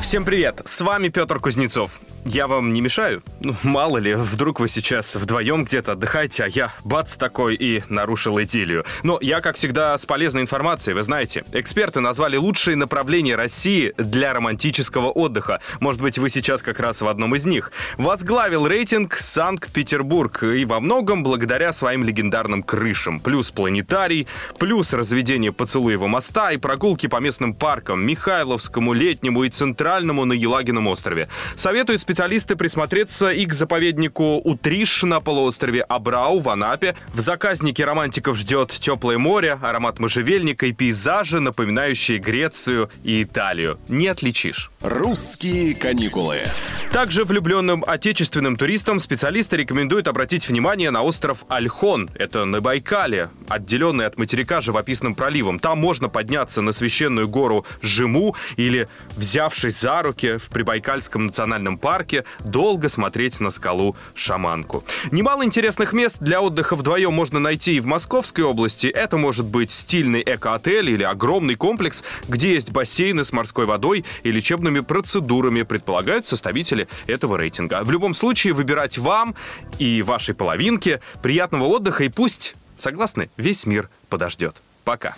Всем привет, с вами Петр Кузнецов. Я вам не мешаю? Ну, мало ли, вдруг вы сейчас вдвоем где-то отдыхаете, а я бац такой и нарушил идиллию. Но я, как всегда, с полезной информацией, вы знаете. Эксперты назвали лучшие направления России для романтического отдыха. Может быть, вы сейчас как раз в одном из них. Возглавил рейтинг Санкт-Петербург. И во многом благодаря своим легендарным крышам. Плюс планетарий, плюс разведение поцелуева моста и прогулки по местным паркам Михайловскому, Летнему и Центральному на Елагином острове. Советуют специалисты присмотреться и к заповеднику Утриш на полуострове Абрау в Анапе. В заказнике романтиков ждет теплое море, аромат можжевельника и пейзажи, напоминающие Грецию и Италию. Не отличишь. «Русские каникулы». Также влюбленным отечественным туристам специалисты рекомендуют обратить внимание на остров Альхон. Это на Байкале, отделенный от материка живописным проливом. Там можно подняться на священную гору Жиму или, взявшись за руки в Прибайкальском национальном парке, долго смотреть на скалу Шаманку. Немало интересных мест для отдыха вдвоем можно найти и в Московской области. Это может быть стильный эко-отель или огромный комплекс, где есть бассейны с морской водой и лечебными процедурами, предполагают составители этого рейтинга. В любом случае, выбирать вам и вашей половинке приятного отдыха и пусть, согласны, весь мир подождет. Пока.